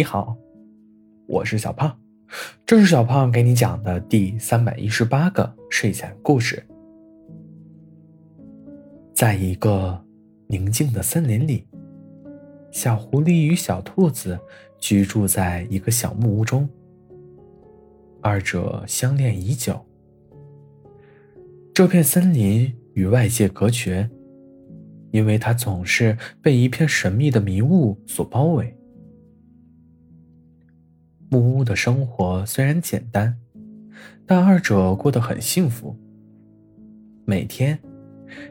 你好，我是小胖，这是小胖给你讲的第三百一十八个睡前故事。在一个宁静的森林里，小狐狸与小兔子居住在一个小木屋中，二者相恋已久。这片森林与外界隔绝，因为它总是被一片神秘的迷雾所包围。木屋的生活虽然简单，但二者过得很幸福。每天，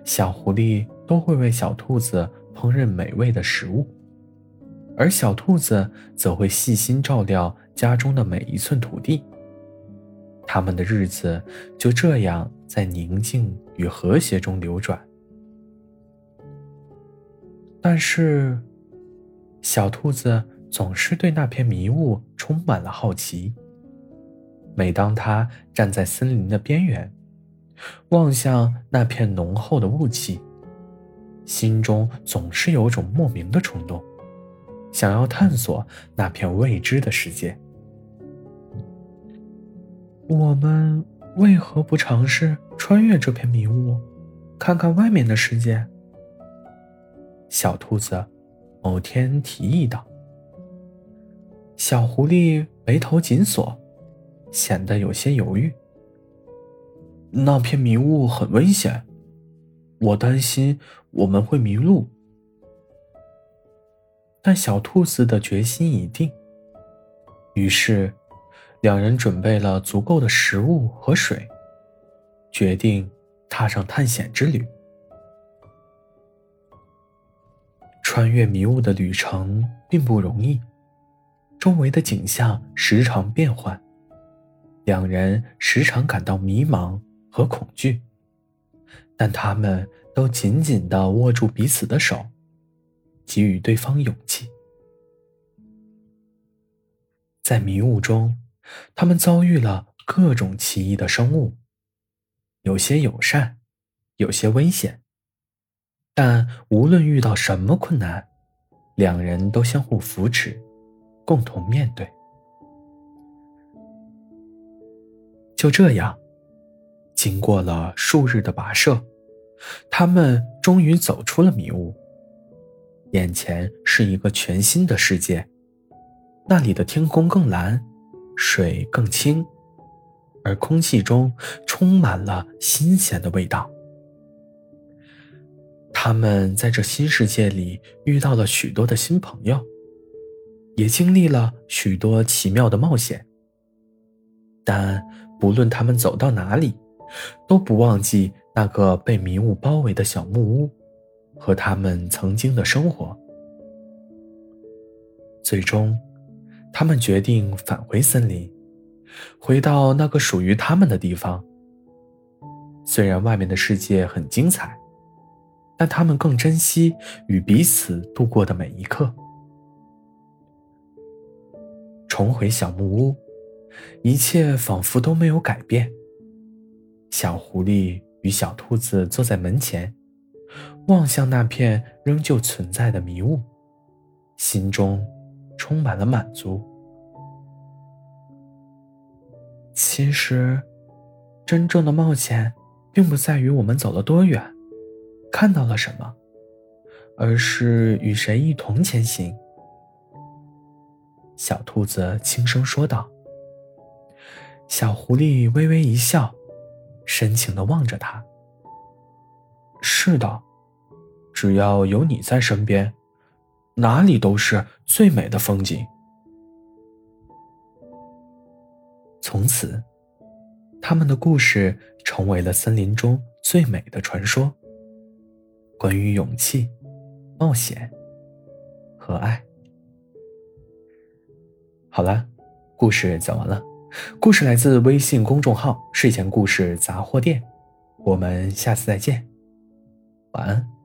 小狐狸都会为小兔子烹饪美味的食物，而小兔子则会细心照料家中的每一寸土地。他们的日子就这样在宁静与和谐中流转。但是，小兔子。总是对那片迷雾充满了好奇。每当他站在森林的边缘，望向那片浓厚的雾气，心中总是有种莫名的冲动，想要探索那片未知的世界。我们为何不尝试穿越这片迷雾，看看外面的世界？小兔子某天提议道。小狐狸眉头紧锁，显得有些犹豫。那片迷雾很危险，我担心我们会迷路。但小兔子的决心已定，于是两人准备了足够的食物和水，决定踏上探险之旅。穿越迷雾的旅程并不容易。周围的景象时常变换，两人时常感到迷茫和恐惧，但他们都紧紧地握住彼此的手，给予对方勇气。在迷雾中，他们遭遇了各种奇异的生物，有些友善，有些危险，但无论遇到什么困难，两人都相互扶持。共同面对。就这样，经过了数日的跋涉，他们终于走出了迷雾。眼前是一个全新的世界，那里的天空更蓝，水更清，而空气中充满了新鲜的味道。他们在这新世界里遇到了许多的新朋友。也经历了许多奇妙的冒险，但不论他们走到哪里，都不忘记那个被迷雾包围的小木屋和他们曾经的生活。最终，他们决定返回森林，回到那个属于他们的地方。虽然外面的世界很精彩，但他们更珍惜与彼此度过的每一刻。重回小木屋，一切仿佛都没有改变。小狐狸与小兔子坐在门前，望向那片仍旧存在的迷雾，心中充满了满足。其实，真正的冒险，并不在于我们走了多远，看到了什么，而是与谁一同前行。小兔子轻声说道。小狐狸微微一笑，深情的望着他。是的，只要有你在身边，哪里都是最美的风景。从此，他们的故事成为了森林中最美的传说。关于勇气、冒险和爱。好了，故事讲完了。故事来自微信公众号“睡前故事杂货店”，我们下次再见，晚安。